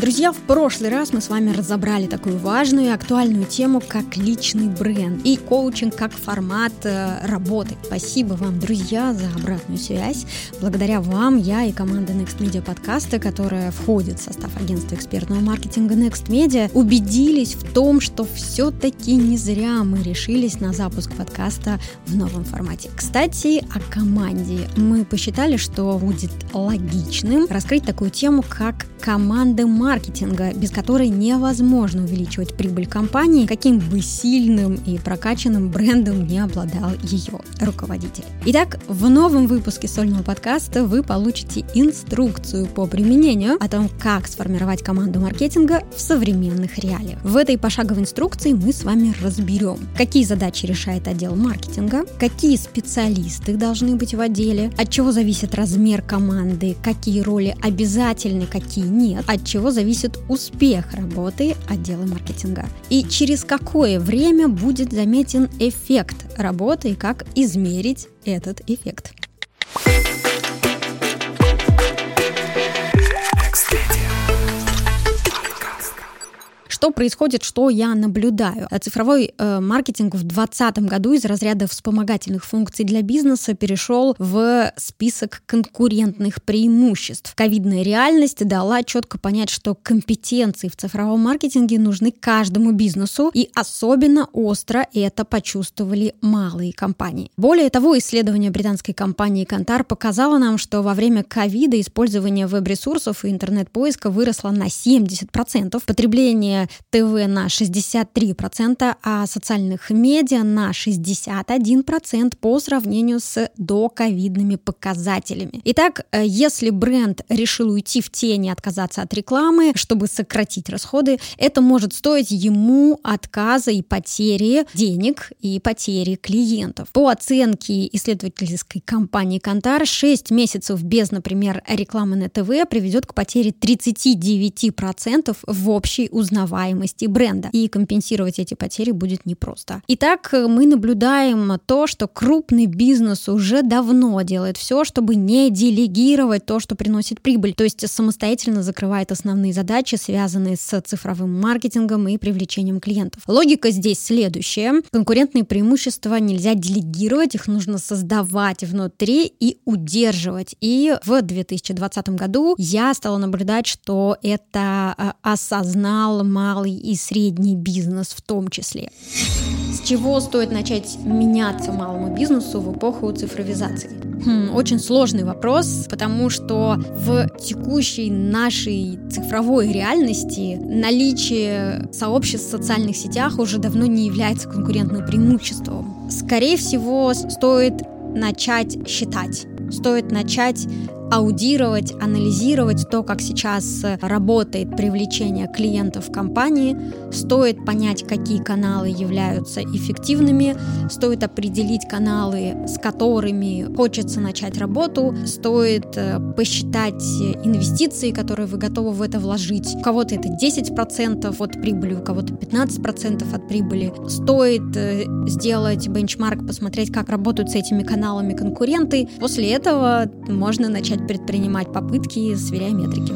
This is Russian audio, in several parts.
Друзья, в прошлый раз мы с вами разобрали такую важную и актуальную тему, как личный бренд и коучинг как формат э, работы. Спасибо вам, друзья, за обратную связь. Благодаря вам я и команда Next Media подкаста, которая входит в состав агентства экспертного маркетинга Next Media, убедились в том, что все-таки не зря мы решились на запуск подкаста в новом формате. Кстати, о команде. Мы посчитали, что будет логичным раскрыть такую тему, как команды маркетинга, без которой невозможно увеличивать прибыль компании, каким бы сильным и прокачанным брендом не обладал ее руководитель. Итак, в новом выпуске сольного подкаста вы получите инструкцию по применению о том, как сформировать команду маркетинга в современных реалиях. В этой пошаговой инструкции мы с вами разберем, какие задачи решает отдел маркетинга, какие специалисты должны быть в отделе, от чего зависит размер команды, какие роли обязательны, какие нет, от чего зависит успех работы отдела маркетинга и через какое время будет заметен эффект работы и как измерить этот эффект. Что происходит, что я наблюдаю? Цифровой э, маркетинг в 2020 году из разряда вспомогательных функций для бизнеса перешел в список конкурентных преимуществ. Ковидная реальность дала четко понять, что компетенции в цифровом маркетинге нужны каждому бизнесу, и особенно остро это почувствовали малые компании. Более того, исследование британской компании Kantar показало нам, что во время ковида использование веб-ресурсов и интернет-поиска выросло на 70%, потребление ТВ на 63%, а социальных медиа на 61% по сравнению с доковидными показателями. Итак, э, если бренд решил уйти в тень и отказаться от рекламы, чтобы сократить расходы, это может стоить ему отказа и потери денег и потери клиентов. По оценке исследовательской компании Кантар, 6 месяцев без, например, рекламы на ТВ приведет к потере 39% в общей узнаваемости узнаваемости бренда. И компенсировать эти потери будет непросто. Итак, мы наблюдаем то, что крупный бизнес уже давно делает все, чтобы не делегировать то, что приносит прибыль, то есть самостоятельно закрывает основные задачи, связанные с цифровым маркетингом и привлечением клиентов. Логика здесь следующая. Конкурентные преимущества нельзя делегировать, их нужно создавать внутри и удерживать. И в 2020 году я стала наблюдать, что это а, осознал малый и средний бизнес в том числе. С чего стоит начать меняться малому бизнесу в эпоху цифровизации? Хм, очень сложный вопрос, потому что в текущей нашей цифровой реальности наличие сообществ в социальных сетях уже давно не является конкурентным преимуществом. Скорее всего, стоит начать считать, стоит начать аудировать, анализировать то, как сейчас работает привлечение клиентов в компании, стоит понять, какие каналы являются эффективными, стоит определить каналы, с которыми хочется начать работу, стоит э, посчитать инвестиции, которые вы готовы в это вложить. У кого-то это 10% от прибыли, у кого-то 15% от прибыли. Стоит э, сделать бенчмарк, посмотреть, как работают с этими каналами конкуренты. После этого можно начать предпринимать попытки, сверяя метрики.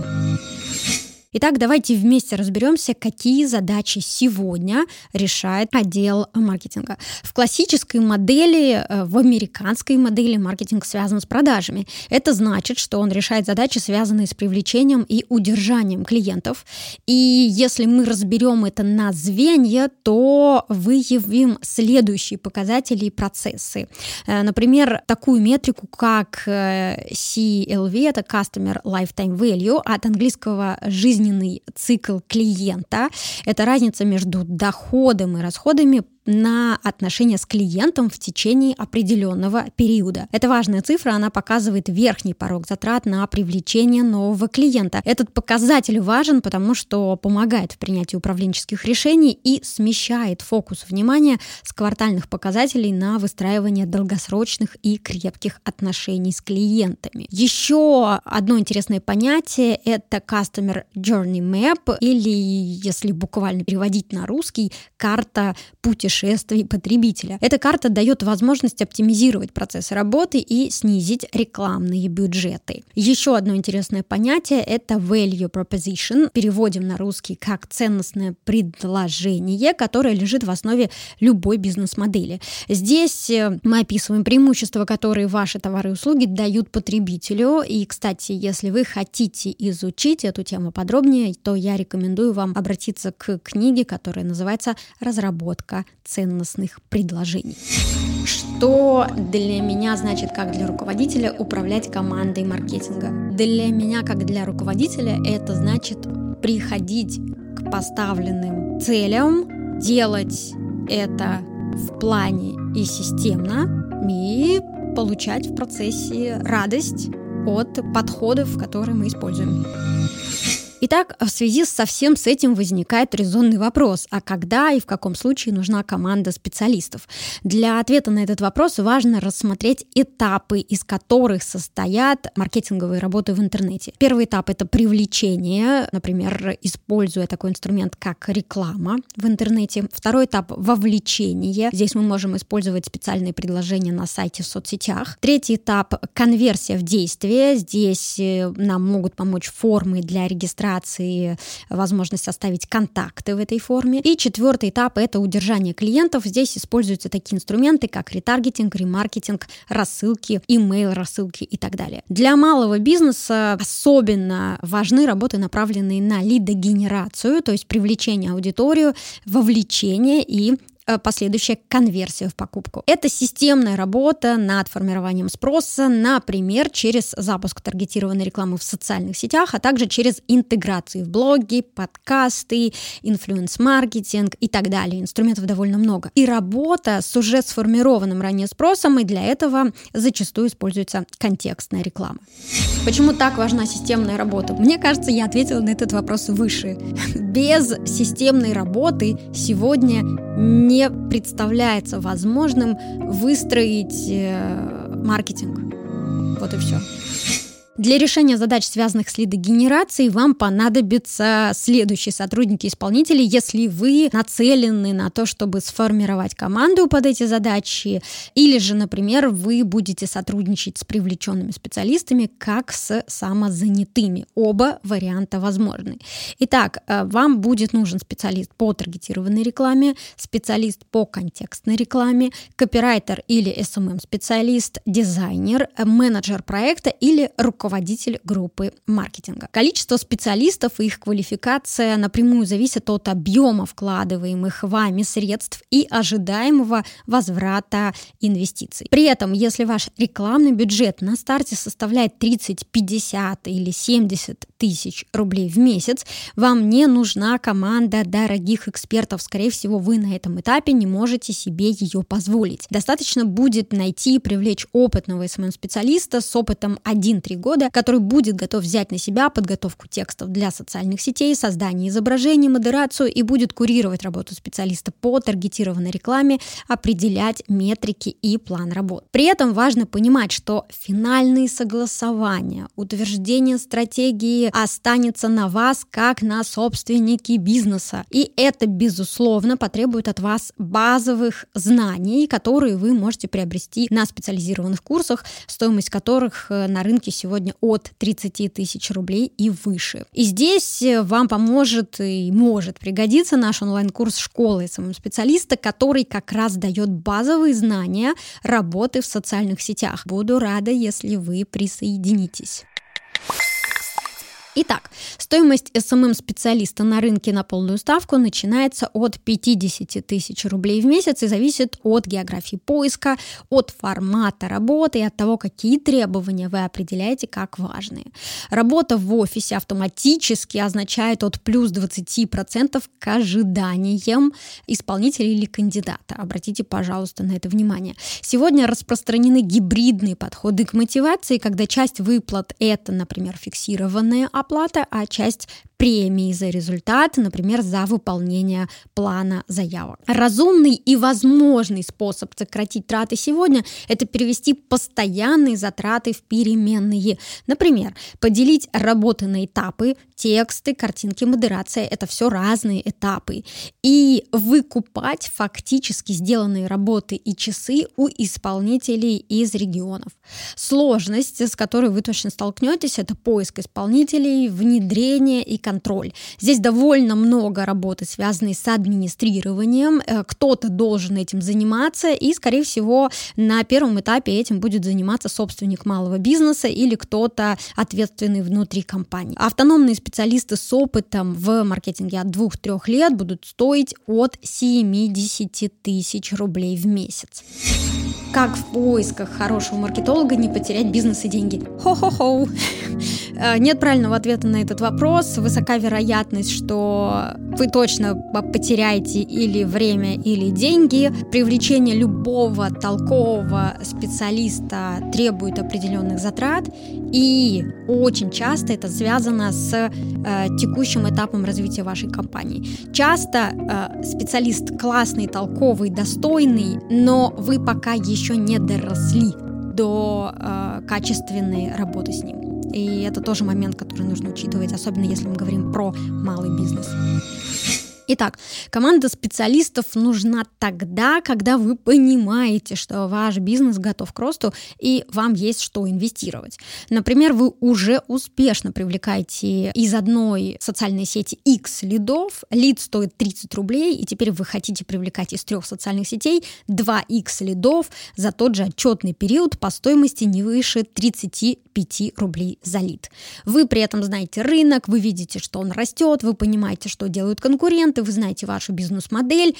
Итак, давайте вместе разберемся, какие задачи сегодня решает отдел маркетинга. В классической модели, э, в американской модели маркетинг связан с продажами. Это значит, что он решает задачи, связанные с привлечением и удержанием клиентов. И если мы разберем это на звенья, то выявим следующие показатели и процессы. Э, например, такую метрику, как э, CLV, это Customer Lifetime Value, от английского «жизнь жизненный цикл клиента. Это разница между доходом и расходами на отношения с клиентом в течение определенного периода. Это важная цифра, она показывает верхний порог затрат на привлечение нового клиента. Этот показатель важен, потому что помогает в принятии управленческих решений и смещает фокус внимания с квартальных показателей на выстраивание долгосрочных и крепких отношений с клиентами. Еще одно интересное понятие — это Customer Journey Map, или, если буквально переводить на русский, карта путешествия путешествий потребителя. Эта карта дает возможность оптимизировать процесс работы и снизить рекламные бюджеты. Еще одно интересное понятие – это value proposition. Переводим на русский как ценностное предложение, которое лежит в основе любой бизнес-модели. Здесь э, мы описываем преимущества, которые ваши товары и услуги дают потребителю. И, кстати, если вы хотите изучить эту тему подробнее, то я рекомендую вам обратиться к книге, которая называется «Разработка ценностных предложений». Что для меня значит, как для руководителя, управлять командой маркетинга? Для меня, как для руководителя, это значит приходить к поставленным целям, делать это в плане и системно, и получать в процессе радость от подходов, которые мы используем. Итак, в связи со всем с этим возникает резонный вопрос, а когда и в каком случае нужна команда специалистов? Для ответа на этот вопрос важно рассмотреть этапы, из которых состоят маркетинговые работы в интернете. Первый этап — это привлечение, например, используя такой инструмент, как реклама в интернете. Второй этап — вовлечение. Здесь мы можем использовать специальные предложения на сайте в соцсетях. Третий этап — конверсия в действие. Здесь э, нам могут помочь формы для регистрации коммуникации, возможность оставить контакты в этой форме. И четвертый этап — это удержание клиентов. Здесь используются такие инструменты, как ретаргетинг, ремаркетинг, рассылки, имейл рассылки и так далее. Для малого бизнеса особенно важны работы, направленные на лидогенерацию, то есть привлечение аудиторию, вовлечение и последующая конверсия в покупку. Это системная работа над формированием спроса, например, через запуск таргетированной рекламы в социальных сетях, а также через интеграцию в блоги, подкасты, инфлюенс-маркетинг и так далее. Инструментов довольно много. И работа с уже сформированным ранее спросом, и для этого зачастую используется контекстная реклама. Почему так важна системная работа? Мне кажется, я ответила на этот вопрос выше. Без системной работы сегодня не представляется возможным выстроить э, маркетинг. Вот и все. Для решения задач, связанных с лидогенерацией, вам понадобятся следующие сотрудники-исполнители, если вы нацелены на то, чтобы сформировать команду под эти задачи, или же, например, вы будете сотрудничать с привлеченными специалистами, как с самозанятыми. Оба варианта возможны. Итак, э, вам будет нужен специалист по таргетированной рекламе, специалист по контекстной рекламе, копирайтер или SMM-специалист, дизайнер, менеджер проекта или руководитель руководитель группы маркетинга. Количество специалистов и их квалификация напрямую зависит от объема вкладываемых вами средств и ожидаемого возврата инвестиций. При этом, если ваш рекламный бюджет на старте составляет 30, 50 или 70 тысяч рублей в месяц, вам не нужна команда дорогих экспертов. Скорее всего, вы на этом этапе не можете себе ее позволить. Достаточно будет найти и привлечь опытного SMM-специалиста с опытом 1-3 года года, который будет готов взять на себя подготовку текстов для социальных сетей, создание изображений, модерацию и будет курировать работу специалиста по таргетированной рекламе, определять метрики и план работ. При этом важно понимать, что финальные согласования, утверждение стратегии останется на вас как на собственнике бизнеса. И это, безусловно, потребует от вас базовых знаний, которые вы можете приобрести на специализированных курсах, стоимость которых э, на рынке сегодня сегодня от 30 тысяч рублей и выше. И здесь э, вам поможет и может пригодиться наш онлайн-курс школы самого специалиста, который как раз дает базовые знания работы в социальных сетях. Буду рада, если вы присоединитесь. Итак, стоимость SMM-специалиста на рынке на полную ставку начинается от 50 тысяч рублей в месяц и зависит от географии поиска, от формата работы и от того, какие требования вы определяете как важные. Работа в офисе автоматически означает от плюс 20% к ожиданиям исполнителя или кандидата. Обратите, пожалуйста, на это внимание. Сегодня распространены гибридные подходы к мотивации, когда часть выплат это, например, фиксированные оплата, а часть премии за результат, например, за выполнение плана заявок. Разумный и возможный способ сократить траты сегодня – это перевести постоянные затраты в переменные. Например, поделить работы на этапы, тексты, картинки, модерация – это все разные этапы. И выкупать фактически сделанные работы и часы у исполнителей из регионов. Сложность, с которой вы точно столкнетесь, это поиск исполнителей, внедрение и контроль. Здесь довольно много работы, связанной с администрированием. Э, кто-то должен этим заниматься, и, скорее всего, на первом этапе этим будет заниматься собственник малого бизнеса или кто-то ответственный внутри компании. Автономные специалисты с опытом в маркетинге от 2-3 лет будут стоить от 70 тысяч рублей в месяц. Как в поисках хорошего маркетолога не потерять бизнес и деньги? Хо-хо-хо! Э, нет правильного ответа на этот вопрос. Высока вероятность, что вы точно потеряете или время, или деньги. Привлечение любого толкового специалиста требует определенных затрат, и очень часто это связано с э, текущим этапом развития вашей компании. Часто э, специалист классный, толковый, достойный, но вы пока еще не доросли до э, качественной работы с ним. И это тоже момент, который нужно учитывать, особенно если мы говорим про малый бизнес. Итак, команда специалистов нужна тогда, когда вы понимаете, что ваш бизнес готов к росту и вам есть что инвестировать. Например, вы уже успешно привлекаете из одной социальной сети X лидов, лид стоит 30 рублей, и теперь вы хотите привлекать из трех социальных сетей 2X лидов за тот же отчетный период по стоимости не выше 35 рублей за лид. Вы при этом знаете рынок, вы видите, что он растет, вы понимаете, что делают конкуренты, клиенты, вы знаете вашу бизнес-модель,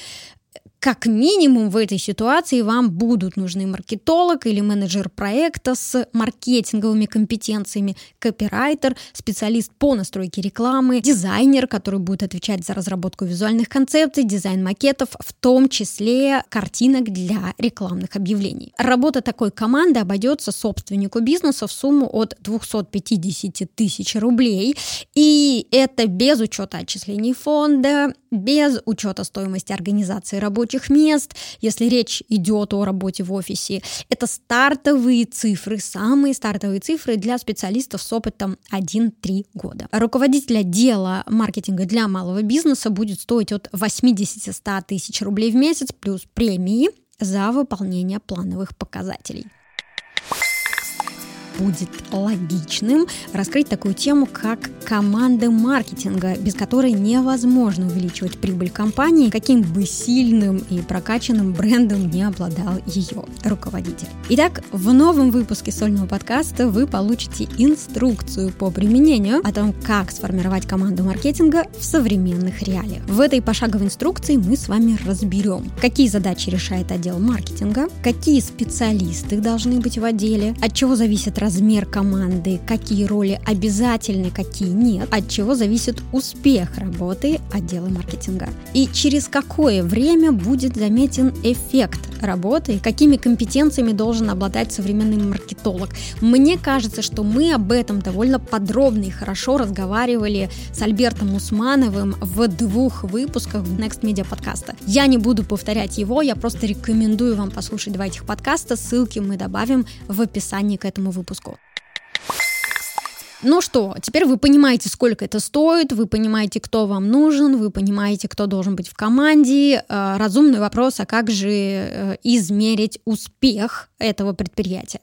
как минимум в этой ситуации вам будут нужны маркетолог или менеджер проекта с маркетинговыми компетенциями, копирайтер, специалист по настройке рекламы, дизайнер, который будет отвечать за разработку визуальных концепций, дизайн макетов, в том числе картинок для рекламных объявлений. Работа такой команды обойдется собственнику бизнеса в сумму от 250 тысяч рублей, и это без учета отчислений фонда, без учета стоимости организации рабочих мест, если речь идет о работе в офисе. Это стартовые цифры, самые стартовые цифры для специалистов с опытом 1-3 года. Руководитель отдела маркетинга для малого бизнеса будет стоить от 80-100 тысяч рублей в месяц плюс премии за выполнение плановых показателей будет логичным раскрыть такую тему, как команда маркетинга, без которой невозможно увеличивать прибыль компании, каким бы сильным и прокачанным брендом не обладал ее руководитель. Итак, в новом выпуске сольного подкаста вы получите инструкцию по применению о том, как сформировать команду маркетинга в современных реалиях. В этой пошаговой инструкции мы с вами разберем, какие задачи решает отдел маркетинга, какие специалисты должны быть в отделе, от чего зависит размер команды, какие роли обязательны, какие нет, от чего зависит успех работы отдела маркетинга. И через какое время будет заметен эффект работы, какими компетенциями должен обладать современный маркетолог. Мне кажется, что мы об этом довольно подробно и хорошо разговаривали с Альбертом Усмановым в двух выпусках Next Media подкаста. Я не буду повторять его, я просто рекомендую вам послушать два этих подкаста, ссылки мы добавим в описании к этому выпуску выпуску. Ну что, теперь вы понимаете, сколько это стоит, вы понимаете, кто вам нужен, вы понимаете, кто должен быть в команде. Э, разумный вопрос, а как же э, измерить успех этого предприятия?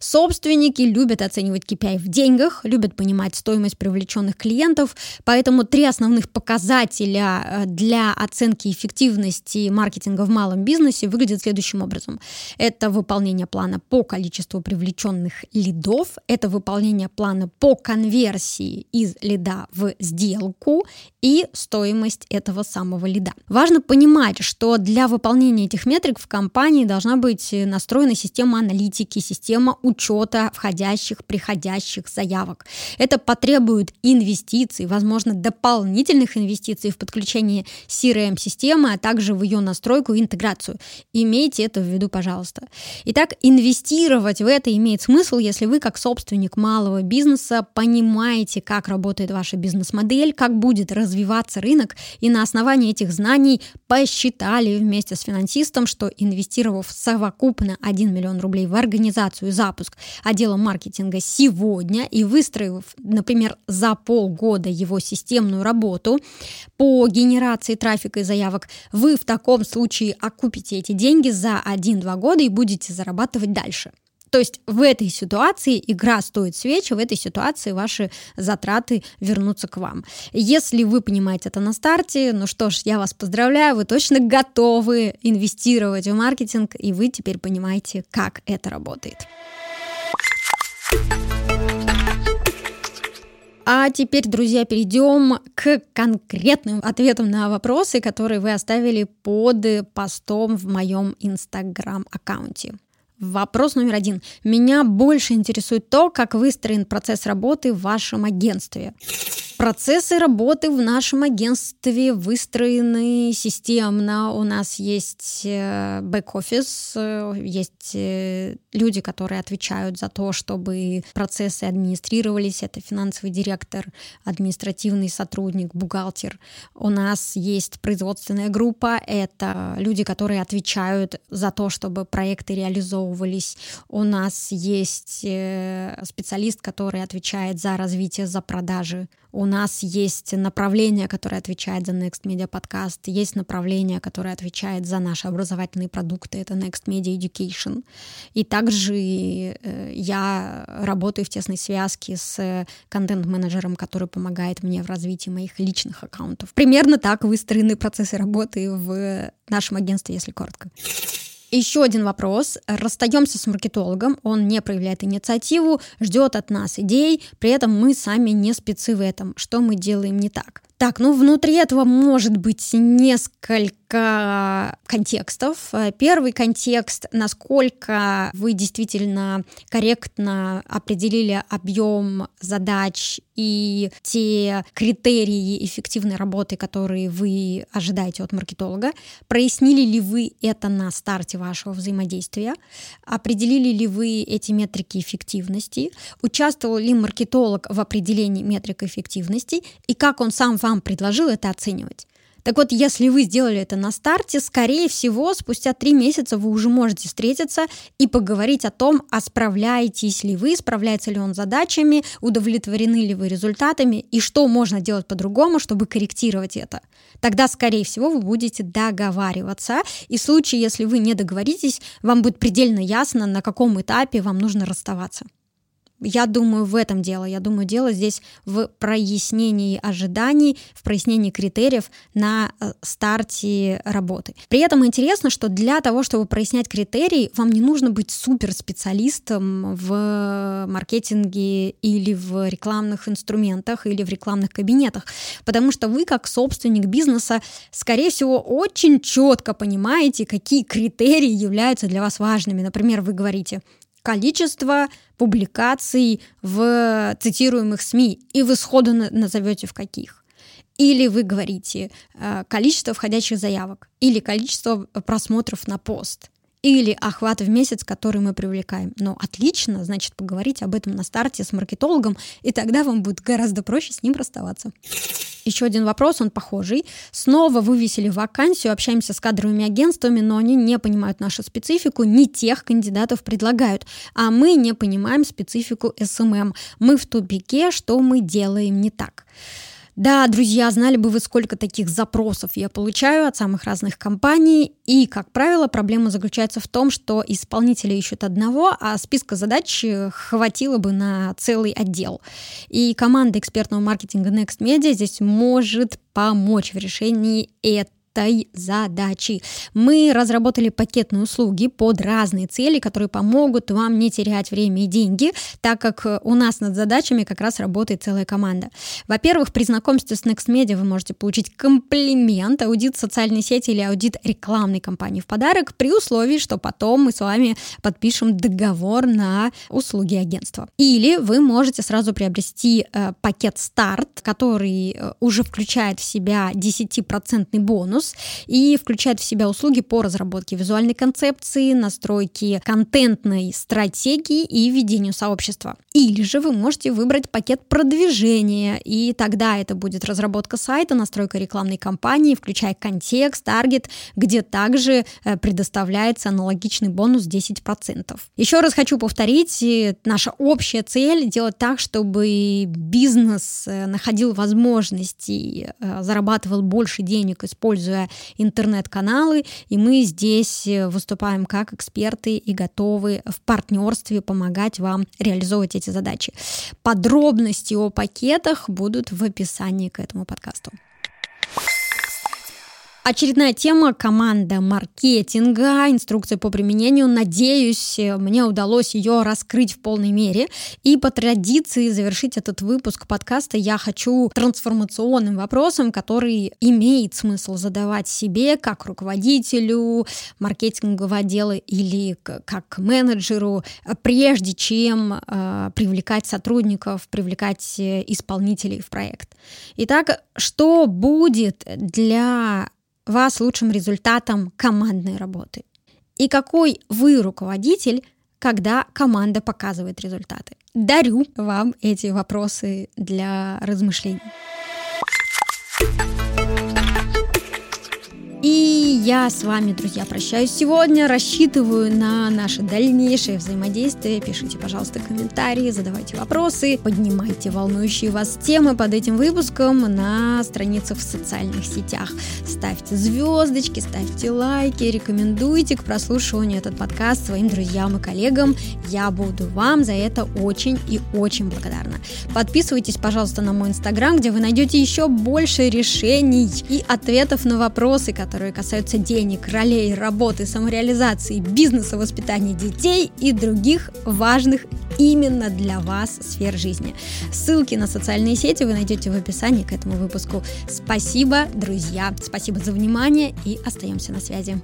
Собственники любят оценивать KPI в деньгах, любят понимать стоимость привлеченных клиентов, поэтому три основных показателя э, для оценки эффективности маркетинга в малом бизнесе выглядят следующим образом. Это выполнение плана по количеству привлеченных лидов, это выполнение плана по конверсии из лида в сделку и стоимость этого самого лида. Важно понимать, что для выполнения этих метрик в компании должна быть настроена система система аналитики, система учета входящих, приходящих заявок. Это потребует инвестиций, возможно, дополнительных инвестиций в подключение CRM-системы, а также в ее настройку и интеграцию. Имейте это в виду, пожалуйста. Итак, инвестировать в это имеет смысл, если вы как собственник малого бизнеса понимаете, как работает ваша бизнес-модель, как будет развиваться рынок, и на основании этих знаний посчитали вместе с финансистом, что инвестировав совокупно 1 миллион рублей в организацию и запуск отдела маркетинга сегодня и выстроив, например, за полгода его системную работу по генерации трафика и заявок, вы в таком случае окупите эти деньги за 1-2 года и будете зарабатывать дальше. То есть в этой ситуации игра стоит свечи, в этой ситуации ваши затраты вернутся к вам. Если вы понимаете это на старте, ну что ж, я вас поздравляю, вы точно готовы инвестировать в маркетинг, и вы теперь понимаете, как это работает. А теперь, друзья, перейдем к конкретным ответам на вопросы, которые вы оставили под постом в моем инстаграм-аккаунте. Вопрос номер один. Меня больше интересует то, как выстроен процесс работы в вашем агентстве. Процессы работы в нашем агентстве выстроены системно. У нас есть э, бэк-офис, э, есть э, люди, которые отвечают за то, чтобы процессы администрировались. Это финансовый директор, административный сотрудник, бухгалтер. У нас есть производственная группа. Это люди, которые отвечают за то, чтобы проекты реализовывались. У нас есть специалист, который отвечает за развитие, за продажи у нас есть направление, которое отвечает за Next Media Podcast, есть направление, которое отвечает за наши образовательные продукты, это Next Media Education. И также э, я работаю в тесной связке с контент-менеджером, который помогает мне в развитии моих личных аккаунтов. Примерно так выстроены процессы работы в нашем агентстве, если коротко. Еще один вопрос. Расстаемся с маркетологом, он не проявляет инициативу, ждет от нас идей, при этом мы сами не спецы в этом. Что мы делаем не так? Так, ну внутри этого может быть несколько контекстов. Первый контекст, насколько вы действительно корректно определили объем задач и те критерии эффективной работы, которые вы ожидаете от маркетолога. Прояснили ли вы это на старте вашего взаимодействия? Определили ли вы эти метрики эффективности? Участвовал ли маркетолог в определении метрик эффективности? И как он сам вам предложил это оценивать. Так вот, если вы сделали это на старте, скорее всего, спустя три месяца вы уже можете встретиться и поговорить о том, а справляетесь ли вы, справляется ли он с задачами, удовлетворены ли вы результатами и что можно делать по-другому, чтобы корректировать это. Тогда, скорее всего, вы будете договариваться. И в случае, если вы не договоритесь, вам будет предельно ясно, на каком этапе вам нужно расставаться. Я думаю, в этом дело. Я думаю, дело здесь в прояснении ожиданий, в прояснении критериев на э, старте работы. При этом интересно, что для того, чтобы прояснять критерии, вам не нужно быть суперспециалистом в маркетинге или в рекламных инструментах или в рекламных кабинетах, потому что вы как собственник бизнеса, скорее всего, очень четко понимаете, какие критерии являются для вас важными. Например, вы говорите, количество публикаций в цитируемых СМИ, и вы сходу назовете в каких. Или вы говорите э, количество входящих заявок, или количество просмотров на пост или охват в месяц, который мы привлекаем. Но отлично, значит, поговорить об этом на старте с маркетологом, и тогда вам будет гораздо проще с ним расставаться. Еще один вопрос, он похожий. Снова вывесили вакансию, общаемся с кадровыми агентствами, но они не понимают нашу специфику, не тех кандидатов предлагают, а мы не понимаем специфику SMM. Мы в тупике, что мы делаем не так. Да, друзья, знали бы вы, сколько таких запросов я получаю от самых разных компаний. И, как правило, проблема заключается в том, что исполнители ищут одного, а списка задач хватило бы на целый отдел. И команда экспертного маркетинга Next Media здесь может помочь в решении этого этой задачи. Мы разработали пакетные услуги под разные цели, которые помогут вам не терять время и деньги, так как у нас над задачами как раз работает целая команда. Во-первых, при знакомстве с NextMedia вы можете получить комплимент, аудит социальной сети или аудит рекламной кампании в подарок при условии, что потом мы с вами подпишем договор на услуги агентства. Или вы можете сразу приобрести э, пакет старт, который э, уже включает в себя 10% бонус и включает в себя услуги по разработке визуальной концепции, настройке контентной стратегии и ведению сообщества. Или же вы можете выбрать пакет продвижения, и тогда это будет разработка сайта, настройка рекламной кампании, включая контекст, таргет, где также э, предоставляется аналогичный бонус 10%. Еще раз хочу повторить, э, наша общая цель делать так, чтобы бизнес э, находил возможности, зарабатывал больше денег, используя интернет-каналы, и мы здесь выступаем как эксперты и готовы в партнерстве помогать вам реализовывать эти задачи. Подробности о пакетах будут в описании к этому подкасту. Очередная тема – команда маркетинга, инструкция по применению. Надеюсь, мне удалось ее раскрыть в полной мере. И по традиции завершить этот выпуск подкаста я хочу трансформационным вопросом, который имеет смысл задавать себе как руководителю маркетингового отдела или как менеджеру, прежде чем э, привлекать сотрудников, привлекать э, исполнителей в проект. Итак, что будет для вас лучшим результатом командной работы? И какой вы руководитель, когда команда показывает результаты? Дарю вам эти вопросы для размышлений. И я с вами, друзья, прощаюсь сегодня. Рассчитываю на наше дальнейшее взаимодействие. Пишите, пожалуйста, комментарии, задавайте вопросы, поднимайте волнующие вас темы под этим выпуском на страницах в социальных сетях. Ставьте звездочки, ставьте лайки, рекомендуйте к прослушиванию этот подкаст своим друзьям и коллегам. Я буду вам за это очень и очень благодарна. Подписывайтесь, пожалуйста, на мой инстаграм, где вы найдете еще больше решений и ответов на вопросы, которые которые касаются денег, ролей, работы, самореализации, бизнеса, воспитания детей и других важных именно для вас сфер жизни. Ссылки на социальные сети вы найдете в описании к этому выпуску. Спасибо, друзья, спасибо за внимание и остаемся на связи.